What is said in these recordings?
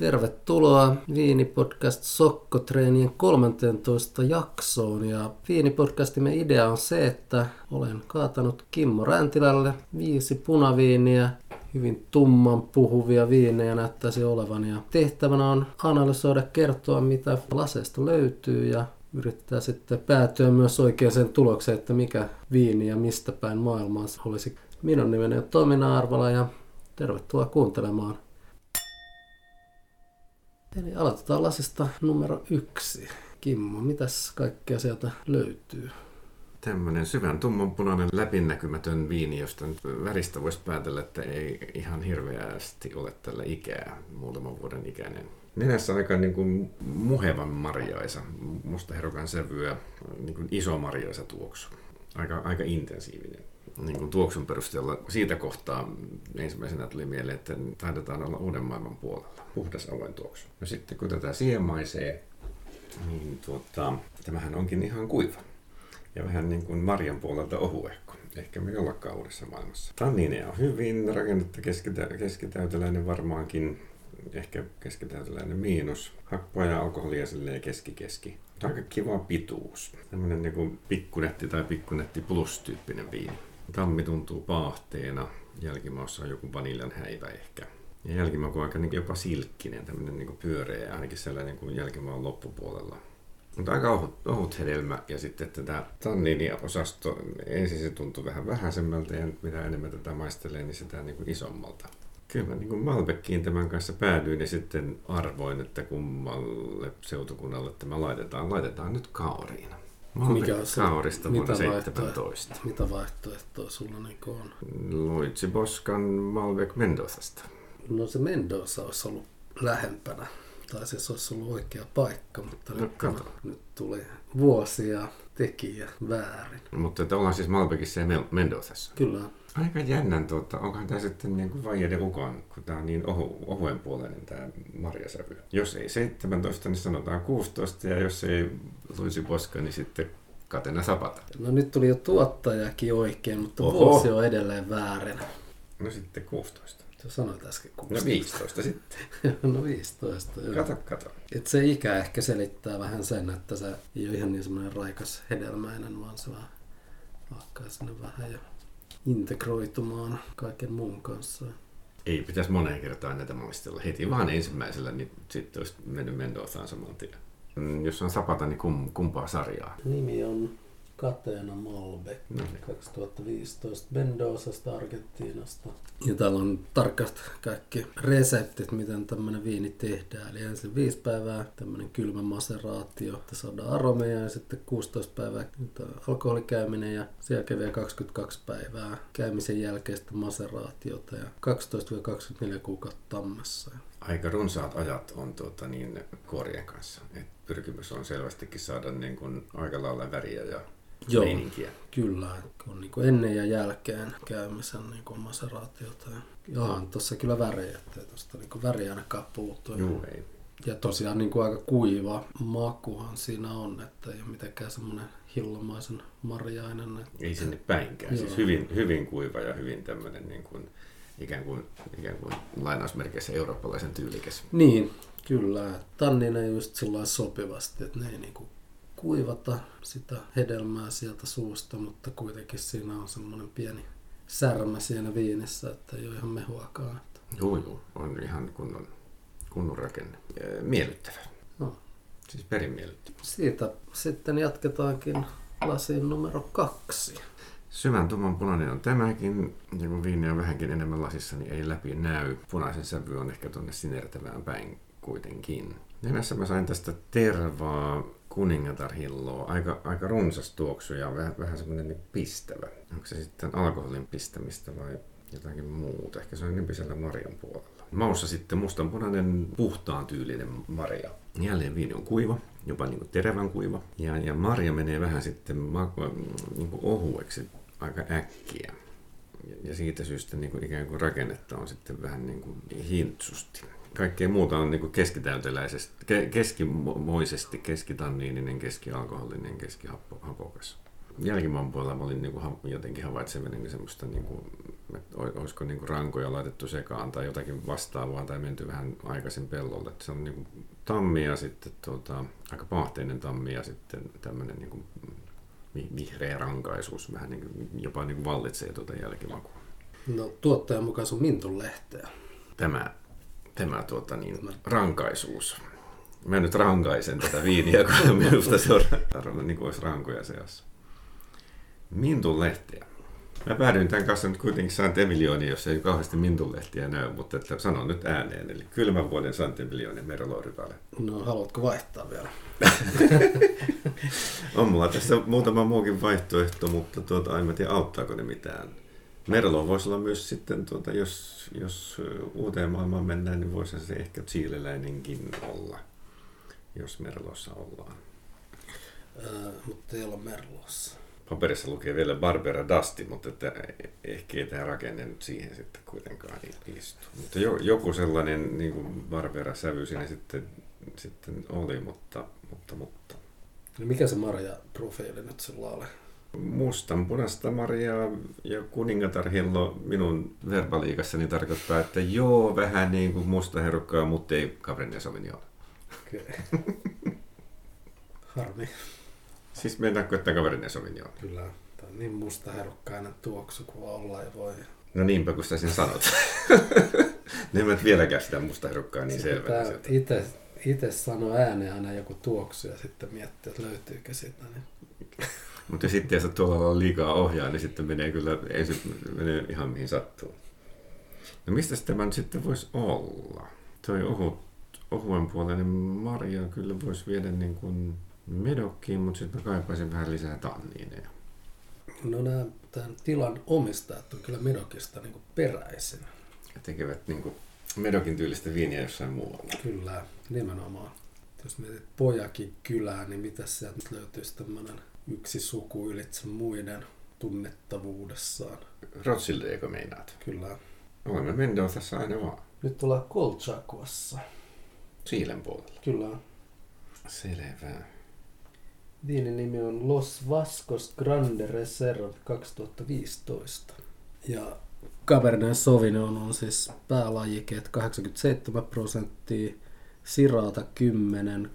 Tervetuloa Viinipodcast Sokkotreenien 13 jaksoon. Ja Viinipodcastimme idea on se, että olen kaatanut Kimmo Räntilälle viisi punaviiniä. Hyvin tumman puhuvia viinejä näyttäisi olevan. Ja tehtävänä on analysoida, kertoa mitä lasesta löytyy ja yrittää sitten päätyä myös oikeaan tulokseen, että mikä viini ja mistä päin maailmaa olisi. Minun nimeni on Tomina Arvala ja tervetuloa kuuntelemaan. Eli aloitetaan lasista numero yksi. Kimmo, mitäs kaikkea sieltä löytyy? Tämmöinen syvän tummanpunainen läpinäkymätön viini, josta nyt väristä voisi päätellä, että ei ihan hirveästi ole tällä ikää, muutaman vuoden ikäinen. Nenässä aika niin kuin muhevan marjaisa, musta herokan sävyä, niin kuin iso marjaisa tuoksu. Aika, aika intensiivinen niin kuin tuoksun perusteella siitä kohtaa ensimmäisenä tuli mieleen, että taidetaan olla uuden maailman puolella. Puhdas avoin tuoksu. No sitten kun tätä siemaisee, niin tuota, tämähän onkin ihan kuiva. Ja vähän niin kuin marjan puolelta ohuehko. Ehkä me ollakaan uudessa maailmassa. Tannineja on hyvin, rakennetta keskitä, keskitäyteläinen varmaankin, ehkä keskitäyteläinen miinus. Happua ja alkoholia silleen keski-keski. Aika kiva pituus. Tämmöinen niin pikkunetti tai pikkunetti plus-tyyppinen viini. Tammi tuntuu paahteena, jälkimaussa on joku vaniljan häivä ehkä. Ja jälkimaku on aika niin jopa silkkinen, tämmöinen niin pyöreä, ainakin sellainen kuin jälkimaan loppupuolella. Mutta aika ohut, ohut hedelmä ja sitten tätä tanniiniosasto, ensin se tuntui vähän vähäisemmältä ja mitä enemmän tätä maistelee, niin sitä niin kuin isommalta. Kyllä mä niin kuin Malbeckiin tämän kanssa päädyin ja sitten arvoin, että kummalle seutukunnalle tämä laitetaan. Laitetaan nyt kaoriin. Mikä on se, kaurista vuonna 17. Mitä vaihtoehtoa sulla niin on? Luigi Boscan Malbec Mendozasta. No se Mendoza olisi ollut lähempänä. Tai siis olisi ollut oikea paikka, mutta no, nyt, kato. nyt tuli vuosia tekijä väärin. Mutta että ollaan siis Malbecissa ja Mendozassa. Kyllä. Aika jännän, tuota, onkohan tämä sitten niin kuin Vaijede Ukon, kun tämä on niin ohu, ohuenpuoleinen tämä marjasävy. Jos ei 17, niin sanotaan 16, ja jos ei Luisi Boska, niin sitten Katena Sapata. No nyt tuli jo tuottajakin oikein, mutta Oho. vuosi on edelleen väärin. No sitten 16. Sä sanoit äsken 16. No 15 sitten. no 15. Joo. Kato, kato. Et se ikä ehkä selittää vähän sen, että se ei ole ihan niin semmoinen raikas hedelmäinen, vaan se vaan alkaa sinne vähän jo integroitumaan kaiken muun kanssa. Ei pitäisi moneen kertaan näitä maistella heti, vaan ensimmäisellä, niin sitten olisi mennyt Mendozaan saman tien. Mm, jos on sapata, niin kum, kumpaa sarjaa? Nimi on Kateena Malbec no. 2015 Mendozasta Argentiinasta. Ja täällä on tarkasti kaikki reseptit, miten tämmöinen viini tehdään. Eli ensin viisi päivää tämmöinen kylmä maseraatio, että saadaan aromeja ja sitten 16 päivää alkoholikäyminen ja sen jälkeen vielä 22 päivää käymisen jälkeistä maseraatiota ja 12-24 kuukautta tammessa. Aika runsaat ajat on tuota, niin, kuorien kanssa. Et pyrkimys on selvästikin saada niin kuin, aika lailla väriä ja Joo, meininkiä. kyllä. On niin kuin ennen ja jälkeen käymisen niin kuin maseraatiota. Ja onhan tuossa kyllä värejä, että tuosta niin väriä ainakaan puuttuu. Joo, ei. Ja tosiaan niin kuin aika kuiva makuhan siinä on, että ei ole mitenkään semmoinen hillomaisen marjainen. Että... Ei sinne päinkään. Siis Joo. Siis hyvin, hyvin kuiva ja hyvin tämmöinen niin kuin, ikään kuin, ikään kuin lainausmerkeissä eurooppalaisen tyylikäs. Niin, kyllä. Tanninen just sillä sopivasti, että ne ei niin kuin kuivata sitä hedelmää sieltä suusta, mutta kuitenkin siinä on semmoinen pieni särmä siinä viinissä, että ei ole ihan mehuakaan. Joo, joo. On ihan kunnon, kunnon rakenne. Miellyttävä. No. Siis perin miellyttävä. Siitä sitten jatketaankin lasiin numero kaksi. Syvän tumman punainen on tämäkin, ja kun viini on vähänkin enemmän lasissa, niin ei läpi näy. Punaisen sävy on ehkä tuonne sinertävään päin kuitenkin. Nenässä mä sain tästä tervaa kuningatarhilloa, aika, aika runsas tuoksu ja vähän, vähän semmoinen niin pistävä. Onko se sitten alkoholin pistämistä vai jotakin muuta? Ehkä se on enemmän siellä marjan puolella. Maussa sitten mustanpunainen puhtaan tyylinen marja. Jälleen viini on kuiva, jopa niin kuin terevän kuiva. Ja, ja marja menee vähän sitten niin kuin ohueksi aika äkkiä. Ja siitä syystä niin kuin ikään kuin rakennetta on sitten vähän niin kuin hintsusti kaikkea muuta on niin keskitäyteläisesti, ke, keskimoisesti, keskitanniininen, keskialkoholinen, keskihapokas. Jälkimaan puolella mä olin niin kuin jotenkin havaitsevinen semmoista niin kuin että olisiko niin kuin rankoja laitettu sekaan tai jotakin vastaavaa tai menty vähän aikaisin pellolle. Että se on niin kuin tammi ja sitten tuota, aika pahteinen tammi ja sitten tämmöinen niin kuin vihreä rankaisuus vähän niin kuin, jopa niin kuin vallitsee tuota jälkimakua. No tuottajan mukaan sun mintun lehteä. Tämä, tämä tuota, niin, rankaisuus. Mä nyt rankaisen tätä viiniä, kun minusta se on niin kuin olisi rankoja seassa. Mintun lehteä. Mä päädyin tämän kanssa nyt kuitenkin Santemilioni, jos ei kauheasti mintulehtiä näy, mutta että sanon nyt ääneen. Eli kylmän vuoden Santemilioni Merlorivale. No, haluatko vaihtaa vielä? on mulla tässä muutama muukin vaihtoehto, mutta tuota, en mä tiedä auttaako ne mitään. Merlo voisi olla myös sitten, tuota, jos, jos uuteen maailmaan mennään, niin voisi se ehkä chileläinenkin olla, jos Merlossa ollaan. Äh, mutta ei olla Merlossa paperissa lukee vielä Barbara Dusty, mutta että ehkä ei tämä rakenne nyt siihen sitten kuitenkaan istu. Mutta jo, joku sellainen niin kuin Barbera-sävy siinä sitten, sitten oli, mutta, mutta, mutta. No mikä se Marja profiili nyt sulla oli? Mustan punasta marjaa ja kuningatarhillo minun verbaliikassani tarkoittaa, että joo, vähän niin kuin musta herukkaa, mutta ei Cabernet Sauvignon. Okei. Okay. Harmi. Siis mennäänkö, että kaverinen Sauvignon? Kyllä. Tämä on niin musta herukkainen tuoksu kuin olla ja voi. No niinpä, kun sä sen sanot. mä et vieläkään sitä musta herukkaa niin selvä. Itse, itse sano ääneen aina joku tuoksu ja sitten miettii, että löytyykö sitä. Niin... Mutta sitten jos tuolla on liikaa ohjaa, niin sitten menee kyllä ensin menee ihan mihin sattuu. No mistä tämä nyt sitten voisi olla? Toi ohut, ohuen puolinen Maria kyllä voisi viedä niin kuin medokkiin, mutta sitten mä kaipaisin vähän lisää tanniineja. No nämä tämän tilan omistajat on kyllä medokista niin peräisin. Ja tekevät niin kuin medokin tyylistä viiniä jossain muualla. Kyllä, nimenomaan. Jos mietit pojakin kylää, niin mitä sieltä löytyisi tämmöinen yksi suku ylitse muiden tunnettavuudessaan? Rothschildeeko meinaat? Kyllä. Olemme tässä aina vaan. Nyt ollaan Kolchakuassa. Siilen puolella? Kyllä. Selvä. Viinin nimi on Los Vascos Grande Reserve 2015. Ja Cabernet Sauvignon on siis päälajikeet 87 prosenttia, Sirata 10,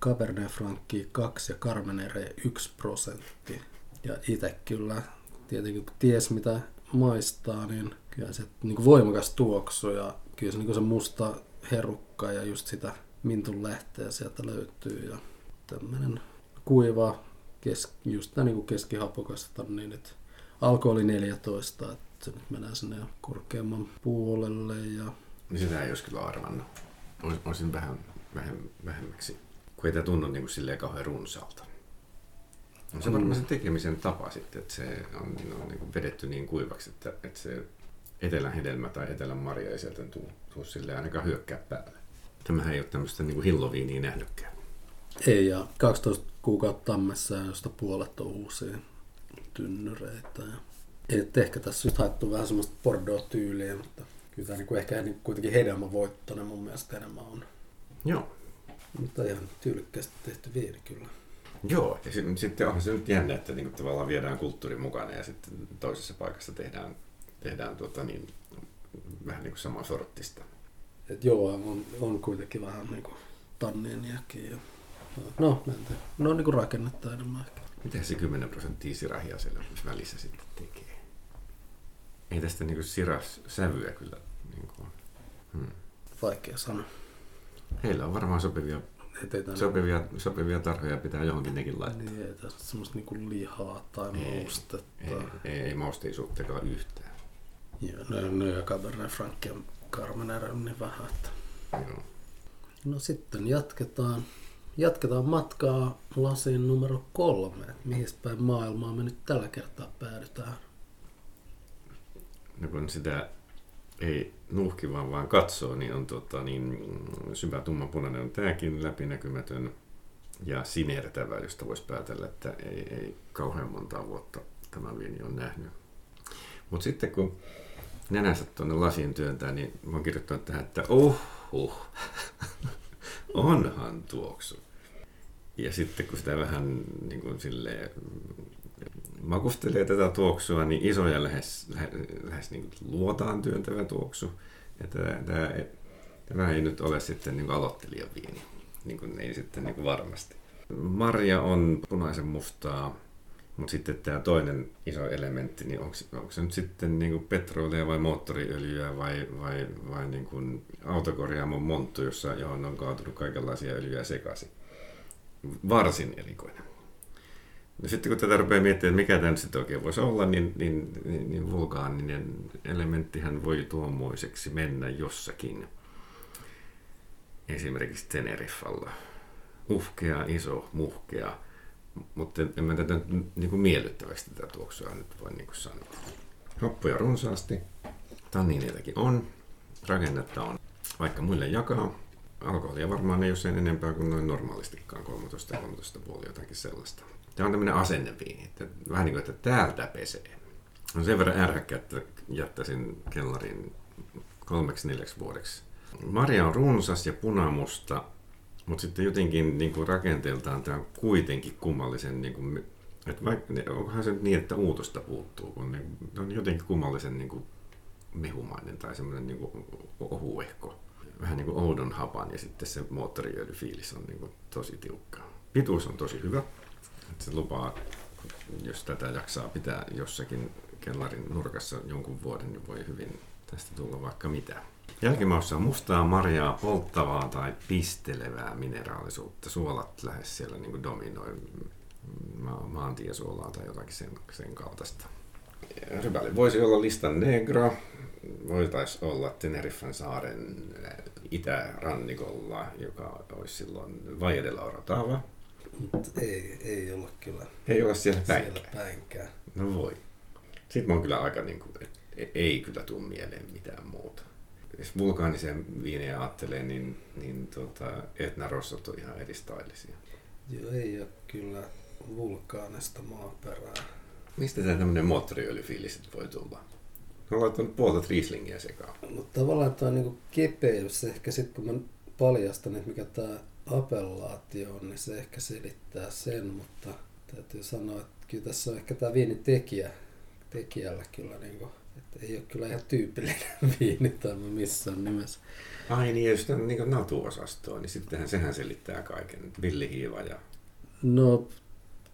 Cabernet Franc 2 ja Carmenere 1 prosentti. Ja itse kyllä, tietenkin kun ties mitä maistaa, niin kyllä se niin voimakas tuoksu ja kyllä se, niin se musta herukka ja just sitä mintun lehteä sieltä löytyy ja tämmöinen kuiva, kes, just tämä niin keskihapokasta, niin että alkoholi 14, että se nyt menee sinne korkeamman puolelle. Ja... Niin sitä ei olisi kyllä arvannut. Olisin vähän, vähän vähemmäksi, kun ei tämä tunnu niin kuin silleen kauhean runsaalta. On se varmaan se tekemisen tapa sitten, että se on, on niin kuin vedetty niin kuivaksi, että, että se etelän hedelmä tai etelän marja ei sieltä tuu, tuu silleen ainakaan hyökkää päälle. Tämähän ei ole tämmöistä niin kuin hilloviiniä nähnytkään. Ei, ja 12 kuukautta tammessa, josta puolet on uusia tynnyreitä. Ja... Et ehkä tässä on haettu vähän semmoista Bordeaux-tyyliä, mutta kyllä tämä niin ehkä niin kuitenkin hedelmävoittoinen mun mielestä enemmän on. Joo. Mutta ihan tyylikkäästi tehty viini kyllä. Joo, ja sitten sit onhan se nyt jännä, että niinku tavallaan viedään kulttuuri mukana ja sitten toisessa paikassa tehdään, tehdään tuota niin, vähän niin kuin samaa sorttista. Et joo, on, on kuitenkin vähän niin kuin tanniiniakin. Ja No, en tiedä. No niin kuin rakennetta enemmän ehkä. Miten se 10 prosenttia sirahia siellä välissä sitten tekee? Ei tästä niin siras sävyä kyllä. Niin kuin, hmm. Vaikea sanoa. Heillä on varmaan sopivia, sopivia, sopivia tarhoja pitää johonkin nekin laittaa. Niin, ei tässä semmoista niinku lihaa tai ei, maustetta. Ei, ei, ei mausteisuuttakaan yhtään. Joo, no, no ja Cabernet Franc ja Carmenere on niin vähän, että... Joo. No sitten jatketaan jatketaan matkaa lasiin numero kolme. Mihin päin maailmaa me nyt tällä kertaa päädytään? No kun sitä ei nuhki vaan, vaan katsoo, niin on tota, niin, syvä tummanpunainen on tämäkin läpinäkymätön ja sinertävä, josta voisi päätellä, että ei, ei kauhean montaa vuotta tämä viini on nähnyt. Mutta sitten kun nenänsä tuonne lasiin työntää, niin voin kirjoittaa tähän, että oh, oh. onhan tuoksu. Ja sitten kun sitä vähän niin kuin silleen, makustelee tätä tuoksua, niin iso ja lähes, lähes, niin luotaan työntävä tuoksu. Ja tämä, tämä, tämä ei nyt ole sitten niin aloittelijan viini, niin kuin, ei sitten niin kuin varmasti. Marja on punaisen mustaa, mutta sitten tämä toinen iso elementti, niin onko, onko se nyt sitten niin kuin petrolia vai moottoriöljyä vai, vai, vai niin kuin autokorjaamon monttu, jossa, johon on kaatunut kaikenlaisia öljyjä sekaisin. Varsin erikoinen. No sitten kun tätä rupeaa miettimään, että mikä tämä nyt sitten oikein voisi olla, niin, niin, niin, niin vulkaaninen elementtihän voi tuommoiseksi mennä jossakin. Esimerkiksi Teneriffalla. Uhkea, iso, muhkea. Mutta en mä tätä niin kuin miellyttäväksi tätä tuoksua nyt voi niin kuin sanoa. Hoppuja runsaasti. Tannineitakin on. Rakennetta on vaikka muille jakaa. Alkoholia varmaan ei ole sen enempää kuin noin normaalistikaan 13 ja 13,5 jotakin sellaista. Tämä on tämmöinen asenneviini, että vähän niin kuin, että täältä pesee. On sen verran ärhäkkä, että jättäisin kellarin kolmeksi neljäksi vuodeksi. Marja on runsas ja punamusta, mutta sitten jotenkin niin kuin rakenteeltaan tämä on kuitenkin kummallisen, niin kuin, että vaikka, onkohan se nyt niin, että uutosta puuttuu, kun ne, ne on jotenkin kummallisen niin kuin mehumainen tai semmoinen niin kuin ohuehko. Vähän niin kuin oudon hapan ja sitten se moottoriöljyfiilis on niin kuin tosi tiukka. Pituus on tosi hyvä, se lupaa, jos tätä jaksaa pitää jossakin kellarin nurkassa jonkun vuoden, niin voi hyvin tästä tulla vaikka mitä. Jälkimaussa on mustaa marjaa, polttavaa tai pistelevää mineraalisuutta. Suolat lähes siellä niin kuin dominoi ma- maantiesuolaa tai jotakin sen, sen kaltaista. Rypäli voisi olla listan negro, voitaisiin olla Teneriffan saaren itärannikolla, joka olisi silloin Valle de la. Mutta ei, ei olla kyllä Ei ole siellä päin. siellä päinkään. No voi. Sitten mä oon kyllä aika niin kuin, ei kyllä tule mieleen mitään muuta. Jos vulkaanisen viinejä ajattelee, niin, niin tota, Etna Rossot on ihan eri stylisia. Joo, ei ole kyllä vulkaanista maaperää. Mistä tämä tämmöinen moottoriöljyfiilis sit voi tulla? Mä oon laittanut puolta Rieslingiä sekaan. Mutta tavallaan tuo niinku kepeys, ehkä sitten kun mä paljastan, että mikä tämä appellaatio on, niin se ehkä selittää sen, mutta täytyy sanoa, että kyllä tässä on ehkä tämä viinitekijä tekijällä kyllä, niinku, että ei ole kyllä ihan tyypillinen viini tämä missään nimessä. Ai niin, jos on niin natu-osastoa, niin sittenhän sehän selittää kaiken. Villihiiva ja... No,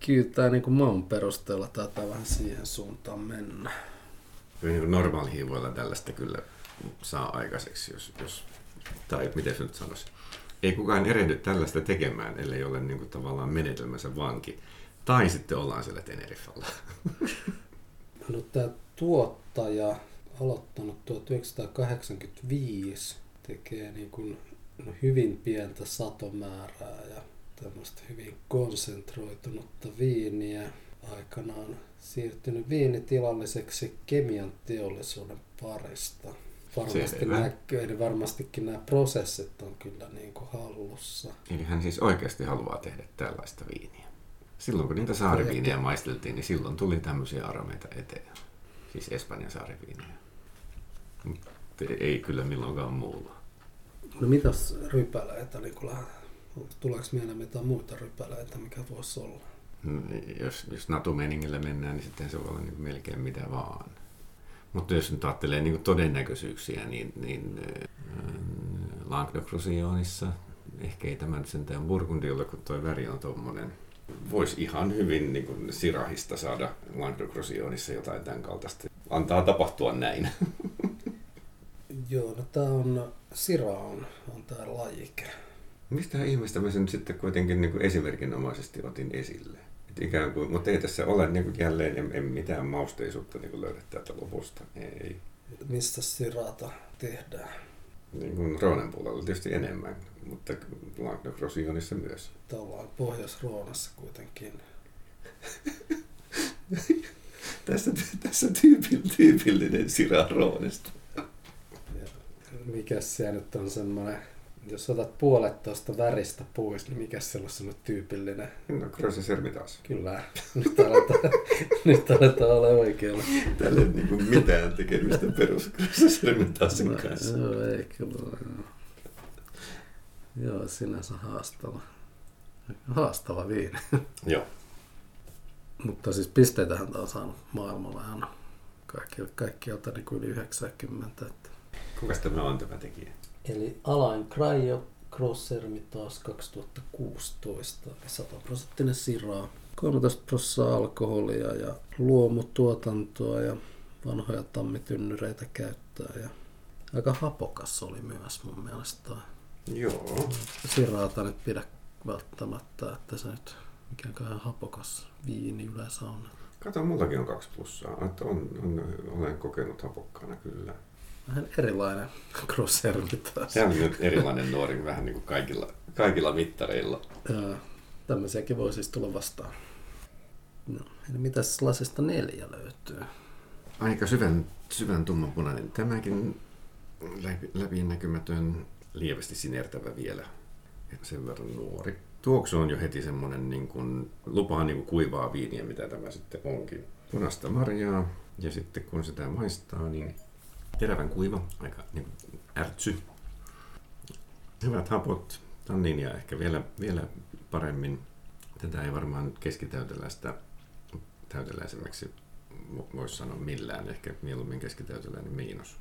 kyllä tämä niinku maun perusteella taitaa vähän siihen suuntaan mennä. Kyllä niin normaalihiivoilla tällaista kyllä saa aikaiseksi, jos, jos tai miten se nyt sanoisi. Ei kukaan erehdy tällaista tekemään, ellei ole niin kuin tavallaan menetelmänsä vanki. Tai sitten ollaan siellä Teneriffalla. No tämä tuottaja aloittanut 1985, tekee niin kuin, no, hyvin pientä satomäärää ja tämmöistä hyvin konsentroitunutta viiniä. Aikanaan siirtynyt viinitilalliseksi kemian teollisuuden parista. Varmasti Selvä. eli varmastikin nämä prosessit on kyllä niin kuin hallussa. Eli hän siis oikeasti haluaa tehdä tällaista viiniä. Silloin kun niitä saariviinejä maisteltiin, niin silloin tuli tämmöisiä aromeita eteen. Siis Espanjan saariviinejä. Mutta ei kyllä milloinkaan muulla. No mitäs niin kun lähdet- tuleeko mieleen mitään muita rypäleitä, mikä voisi olla? Mm, Jos, jos natumeningillä mennään, niin sitten se voi olla niin melkein mitä vaan. Mutta jos nyt ajattelee niin todennäköisyyksiä, niin, niin äh, Languedoc-Roussillonissa, ehkä ei tämä nyt sentään Burgundi ole, kun tuo väri on tuommoinen. Voisi ihan hyvin niin kuin Sirahista saada Languedoc-Roussillonissa jotain tämän kaltaista. Antaa tapahtua näin. Joo, no tää on, Sira on, on tää lajike. Mistä ihmeestä mä sen sitten kuitenkin niin kuin esimerkinomaisesti otin esille? Ikään kuin, mutta ei tässä ole niin kuin jälleen en, en mitään mausteisuutta niin kuin löydä täältä lopusta. Ei. Mistä Sirata tehdään? Niin kuin Roonen puolella tietysti enemmän, mutta Languedoc-Roussillonissa myös. Tavallaan Pohjois-Roonassa kuitenkin. Tässä, tässä tyypil, tyypillinen Sira Roonesta. Ja mikä se nyt on semmoinen, jos otat puolet tuosta väristä pois, niin mikä se on semmoinen tyypillinen? No, Grosse Sermitas. Kyllä, nyt aletaan, nyt aletaan olla oikealla. Tällä ei ole niin kuin mitään tekemistä perus Grosse Sermitasin No, kanssa. Joo, ei kyllä. Joo, joo sinänsä haastava. Haastava viini. Joo. Mutta siis pisteitähän tämä on saanut maailmalla aina kaikki, kaikkialta niin yli 90. Että. Kuka tämä on tämä tekijä? Eli Alain Cryo Crossermi taas 2016, 100 prosenttinen siraa, 13 prosenttia alkoholia ja luomutuotantoa ja vanhoja tammitynnyreitä käyttää ja aika hapokas oli myös mun mielestä. Joo. Siraata nyt pidä välttämättä, että se nyt mikään hapokas viini yleensä on. Kato, mullakin on kaksi plussaa. Että on, on, olen kokenut hapokkaana kyllä. Vähän erilainen crossermi taas. Se on nyt erilainen nuori, vähän niin kuin kaikilla, kaikilla mittareilla. Ja, tämmöisiäkin voi siis tulla vastaan. No, eli mitäs lasista neljä löytyy? Aika syvän, syvän tummanpunainen. Tämäkin läpi, läpinäkymätön, lievästi sinertävä vielä. Sen verran nuori. Tuoksu on jo heti semmoinen niin kuin, lupaa niin kuin kuivaa viiniä, mitä tämä sitten onkin. Punasta marjaa ja sitten kun sitä maistaa, niin terävän kuiva, aika niin ärtsy. Hyvät hapot, tanninia ehkä vielä, vielä paremmin. Tätä ei varmaan keskitäyteläistä täyteläisemmäksi voisi sanoa millään, ehkä mieluummin keskitäyteläinen miinus.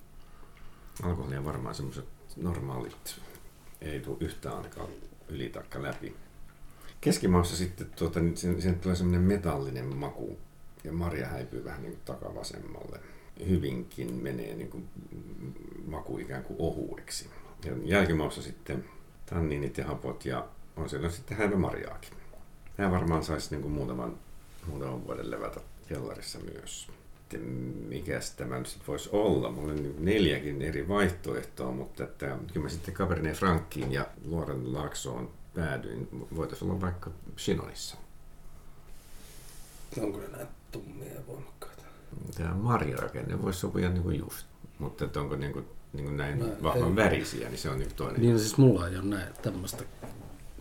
Alkoholia varmaan semmoiset normaalit ei tule yhtään ainakaan yli taikka läpi. Keskimaassa sitten tuota, niin siihen, siihen tulee semmoinen metallinen maku ja Maria häipyy vähän niin kuin takavasemmalle. Hyvinkin menee niin kuin maku ikään kuin ohueksi. Ja jälkimaussa sitten tanninit ja hapot ja on siellä sitten häivä marjaakin. Tämä varmaan saisi niin kuin muutaman, muutaman vuoden levätä kellarissa myös. Mikäs tämä nyt sitten voisi olla? Mulla on neljäkin eri vaihtoehtoa, mutta että, kyllä mä sitten Cabernet Frankiin ja Luoren Laaksoon päädyin. Voitaisiin olla vaikka Chinonissa. Onko ne näin tummia ja voimakkaita? Tämä marjarakenne voisi sopia niin kuin just, mutta että onko niin kuin, niin kuin näin Mä, vahvan ei. värisiä, niin se on niin kuin toinen. Niin siis mulla ei ole näin tämmöistä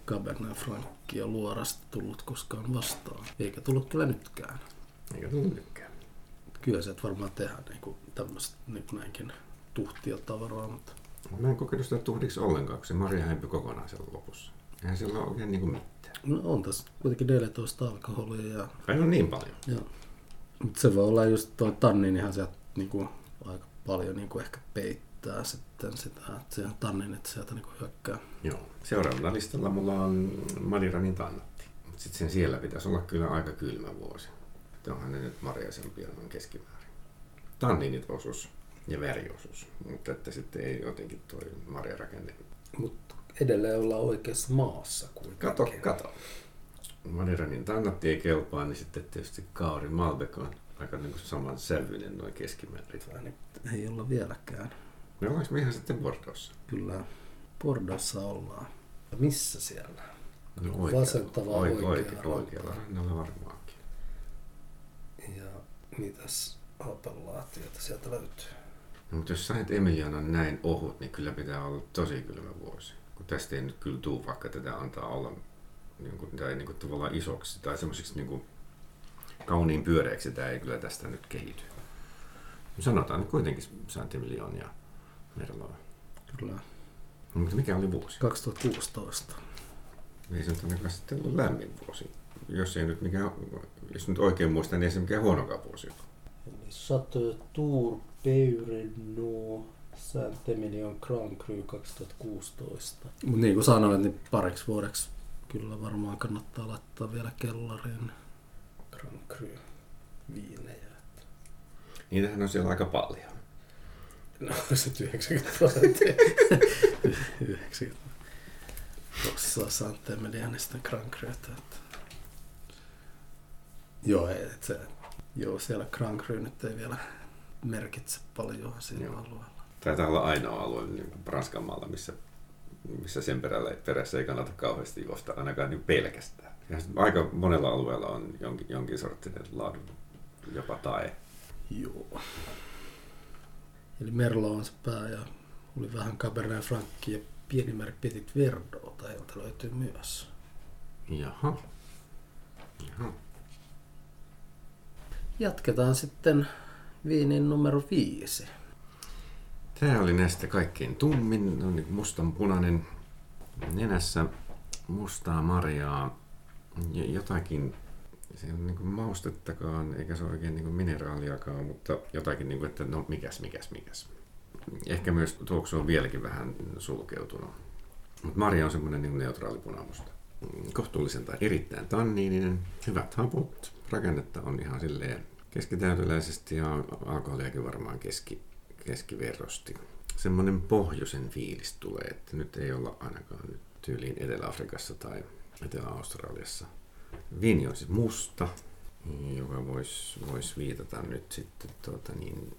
Cabernet Frankia luorasta tullut koskaan vastaan. Eikä tullut kyllä nytkään. Eikä tullut nytkään. Kyllä se varmaan tehdä niin kuin tämmöistä niin kuin näinkin tuhtia tavaraa, mutta... Mä en kokenut sitä tuhdiksi ollenkaan, kun se marja häipyi kokonaan siellä lopussa. Eihän siellä ole oikein niin kuin mitään. No on tässä kuitenkin 14 alkoholia. Ja... Ai on niin paljon? Joo. Mutta se voi olla just tuo ihan sieltä niin kuin, aika paljon niin kuin ehkä peittää sitten sitä, että se tanninit sieltä niin kuin hyökkää. Joo. Seuraavalla listalla mulla on Madiranin tannatti. Sitten sen siellä pitäisi olla kyllä aika kylmä vuosi. Että onhan ne nyt marjaisempia noin keskimäärin. Tanninit osuus ja väriosuus, mutta että sitten ei jotenkin tuo marjarakenne. Mutta edelleen olla oikeassa maassa kuitenkin. Kato, kato. Maderanin tannatti ei kelpaa, niin sitten tietysti Kauri Malbec on aika niin kuin saman sävyinen noin keskimäärin. Niin, ei olla vieläkään. Me ollaanko me ihan sitten Bordossa? Kyllä, Bordossa ollaan. Missä siellä? No oikea, Vasenta vai oikea, oikea, oikealla rannalla varmaankin. Ja mitäs appellaatiota sieltä löytyy? No, mutta jos sait Emilianan näin ohut, niin kyllä pitää olla tosi kylmä vuosi kun tästä ei nyt kyllä tuu, vaikka tätä antaa olla niin kuin, tai niin kuin, tavallaan isoksi tai semmoiseksi niin kuin, kauniin pyöreäksi tämä ei kyllä tästä nyt kehity. Sanotaan nyt kuitenkin ja Merloa. Kyllä. No, mutta mikä oli vuosi? 2016. Ei se nyt sitten ollut lämmin vuosi. Jos, ei nyt mikään, jos nyt oikein muistan, niin ei se mikään huonokaan vuosi ole. Eli Chateau Tour Peureno Saint-Emilion Grand Cru 2016. Mutta niin kuin sanoin, niin pariksi vuodeksi kyllä varmaan kannattaa laittaa vielä kellariin Grand Cru viinejä. Niitähän on siellä aika paljon. No se 90 prosenttia. 90. Tuossa Saint-Emilianista Grand Cruta. Joo, et se, joo, siellä Grand Cru nyt ei vielä merkitse paljon siinä alueella. Taitaa olla ainoa alue niin Ranskan maalla, missä, missä sen perällä, perässä ei kannata kauheasti juosta, ainakaan niin pelkästään. Ja aika monella alueella on jonkin, jonkin sorttinen laadun jopa tae. Joo. Eli Merlo on se pää ja oli vähän Cabernet Franc ja pieni määrä Petit Verdota, jolta löytyy myös. Jaha. Jaha. Jatketaan sitten viinin numero viisi. Tämä oli näistä kaikkein tummin, on niin mustan-punainen nenässä, mustaa marjaa ja jotakin se ole niin maustettakaan, eikä se ole oikein niin mineraaliakaan, mutta jotakin, niin kuin, että no mikäs, mikäs, mikäs. Ehkä myös tuoksu on vieläkin vähän sulkeutunut. Mutta Marja on semmoinen niin neutraali punamusta. Kohtuullisen tai erittäin tanniininen, hyvät haput, rakennetta on ihan silleen keskitäyteläisesti ja alkoholiakin varmaan keski, keskiverrosti. Semmoinen pohjoisen fiilis tulee, että nyt ei olla ainakaan nyt tyyliin Etelä-Afrikassa tai Etelä-Australiassa. Viini on siis musta, joka voisi vois viitata nyt sitten tuota niin,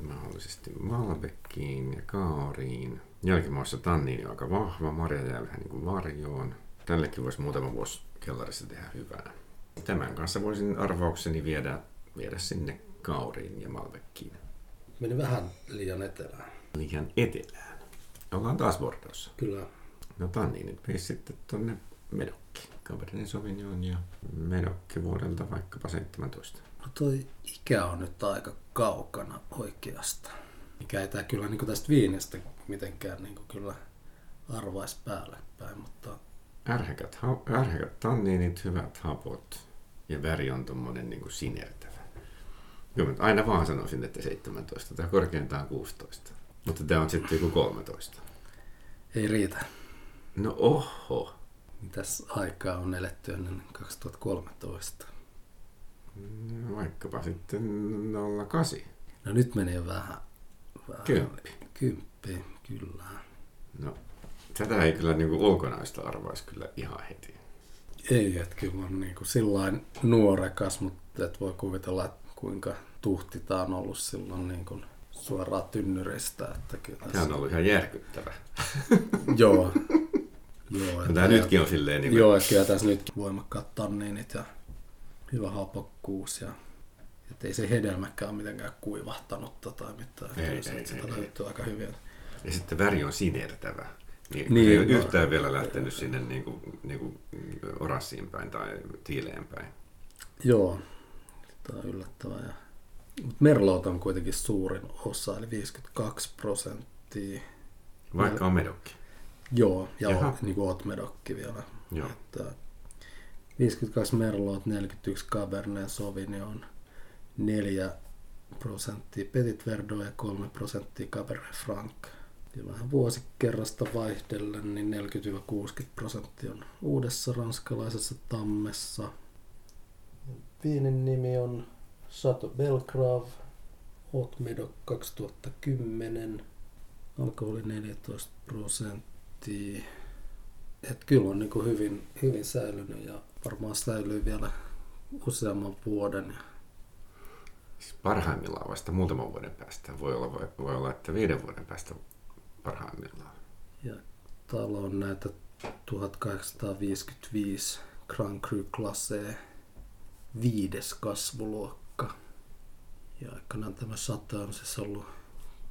mahdollisesti Malbeckiin ja Kaariin. Jälkimaussa tanniini on aika vahva, marja jää vähän niin kuin varjoon. Tällekin voisi muutama vuosi kellarissa tehdä hyvää. Tämän kanssa voisin arvaukseni viedä, viedä sinne Kauriin ja Malbeckiin. Meni vähän liian etelään. Liian etelään. Ollaan taas Bordeauxssa. Kyllä. No tanniinit veisi sitten tonne Medokki. Cabernet Sauvignon ja Medokki vuodelta vaikkapa 17. No toi ikä on nyt aika kaukana oikeasta. Mikä ei tää kyllä niin tästä viinestä mitenkään niin kyllä arvaisi päälle päin, mutta... Ärhäkät, ha- ärhäkät tanniinit, hyvät hapot ja väri on tommonen niin kuin sinertävä. Kyllä aina vaan sanoisin, että 17 tai korkeintaan 16. Mutta tämä on sitten joku 13. Ei riitä. No oho. Mitäs aikaa on eletty ennen 2013? No, vaikkapa sitten 08. No nyt meni jo vähän. vähän Kymppi. Kymppi, kyllä. No, tätä ei kyllä niin ulkonaista arvaisi kyllä ihan heti. Ei, että kyllä on niin kuin sillain nuorekas, mutta et voi kuvitella, että kuinka tuhti tämä on ollut silloin niin kuin suoraan tynnyristä. Että kyllä tässä... Tämä on ollut ihan järkyttävä. Joo. Joo, Tämä nytkin on silleen... Niin. Joo, kyllä tässä nyt voimakkaat tanniinit ja hyvä hapokkuus ja että ei se hedelmäkään mitenkään kuivahtanut tai mitään. Ei, kyllä ei, ei, sitä ei, löytyy aika hyvin. Ja sitten väri on sinertävä. Niin, Niin, ei ole yhtään vielä lähtenyt sinne niin kuin, niin kuin orassiin päin tai tiileen päin. Joo, tämä on yllättävää. Ja... Mutta Merlot on kuitenkin suurin osa, eli 52 prosenttia. Vaikka on medokki. Joo, ja Jaha. on, niin kuin oot medokki vielä. Joo. Että 52 Merlot, 41 Cabernet Sauvignon, 4 prosenttia Petit Verdot ja 3 prosenttia Cabernet Franc. Ja vähän vuosikerrasta vaihdellen, niin 40-60 prosenttia on uudessa ranskalaisessa tammessa. Viinin nimi on Chateau Belgrave, Haute Medoc 2010, alkoholi 14 prosenttia. Et kyllä on niin hyvin, hyvin säilynyt ja varmaan säilyy vielä useamman vuoden. Siis parhaimmillaan vasta muutaman vuoden päästä. Voi olla, voi, voi olla että viiden vuoden päästä parhaimmillaan. Ja täällä on näitä 1855 Grand Cru Classé viides kasvuluokka. Ja aikanaan tämä Chateau on siis ollut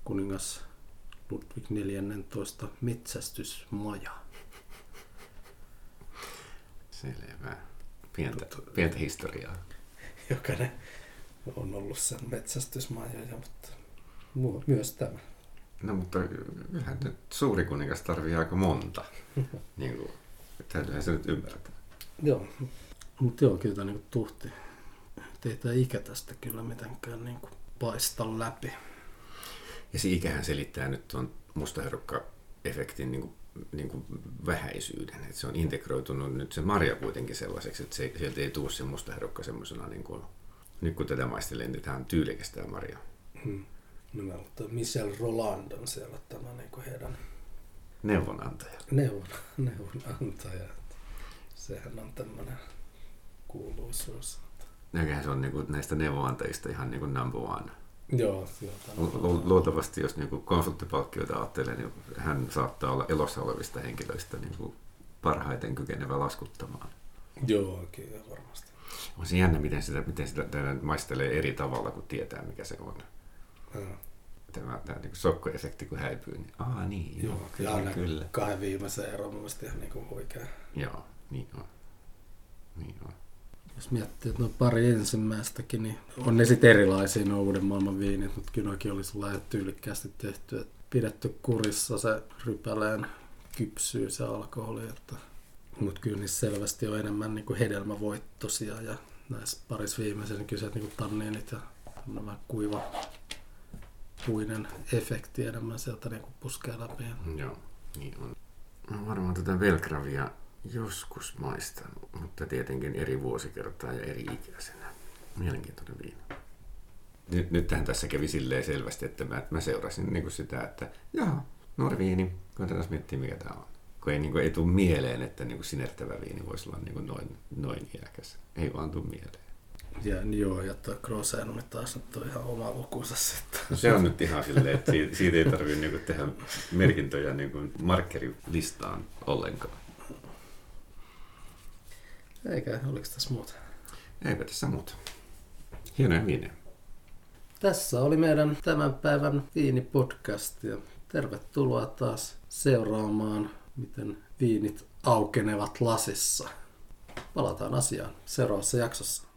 kuningas Ludwig 14 metsästysmaja. Selvä. Pientä, pientä historiaa. Jokainen on ollut sen metsästysmaja, ja, mutta mu- myös tämä. No mutta kyllähän nyt suuri kuningas tarvii aika monta. niin kuin, täytyyhän se nyt ymmärtää. Joo, mutta joo, kyllä tämä niinku tuhti. Et Ei tämä ikä tästä kyllä mitenkään niinku paista läpi. Ja se ikähän selittää nyt tuon mustaherukka-efektin niin kuin, niin kuin vähäisyyden. Että se on integroitunut nyt se marja kuitenkin sellaiseksi, että se, sieltä ei tule se mustaherukka semmoisena, niin kuin, nyt kun tätä maistelen, niin tämä on tyylikäs tämä marja. Hmm. No mä mutta Michel Roland on siellä tämä niinku heidän Neuvonantaja. neuvon, neuvonantaja. Et Sehän on tämmöinen kuuluisuus. Näköhän se on niin kuin, näistä neuvonantajista ihan niin kuin number one. Joo, joo. Lu- lu- Luultavasti, jos niin kuin konsulttipalkkioita ajattelee, niin hän saattaa olla elossa olevista henkilöistä niin kuin parhaiten kykenevä laskuttamaan. Joo, kyllä varmasti. On se jännä, miten sitä, miten sitä maistelee eri tavalla, kun tietää, mikä se on. Ja, Tämä, tämä niin sokkoefekti, kun häipyy, niin aa niin, joo, joo, kyllä, ja kyllä. kahden viimeisen ero on ihan niinku huikea. Joo, niin on. Niin on. Jos miettii, että no pari ensimmäistäkin, niin on ne sitten erilaisia nuo uuden maailman viinit, mutta kyllä noikin oli sellainen tyylikkäästi tehty, että pidetty kurissa se rypäleen kypsyy se alkoholi, että mutta kyllä niissä selvästi on enemmän niin kuin hedelmävoittosia ja näissä parissa viimeisessä kyse niin tanniinit ja vähän kuiva puinen efekti enemmän sieltä niin kuin puskee läpi. Joo, niin on. Mä varmaan tätä Velgravia joskus maistanut, mutta tietenkin eri vuosikertaa ja eri ikäisenä. Mielenkiintoinen viina. Nyt, nythän tässä kävi silleen selvästi, että mä, mä seurasin niin kuin sitä, että joo, nuori viini, koitetaan miettiä mikä tämä on. Kun ei, niin kuin, ei tule mieleen, että niin kuin sinertävä viini voisi olla niin kuin noin, noin iäkäs. Ei vaan tule mieleen. Ja joo, ja tuo Grosenumi taas nyt on ihan oma lukunsa sitten. No se on nyt ihan silleen, että siitä, siitä ei tarvitse niin tehdä merkintöjä niin markkerilistaan ollenkaan. Eikä, oliko tässä muuta? Eipä tässä muuta. Hienoja viinejä. Tässä oli meidän tämän päivän viinipodcast ja tervetuloa taas seuraamaan, miten viinit aukenevat lasissa. Palataan asiaan seuraavassa jaksossa.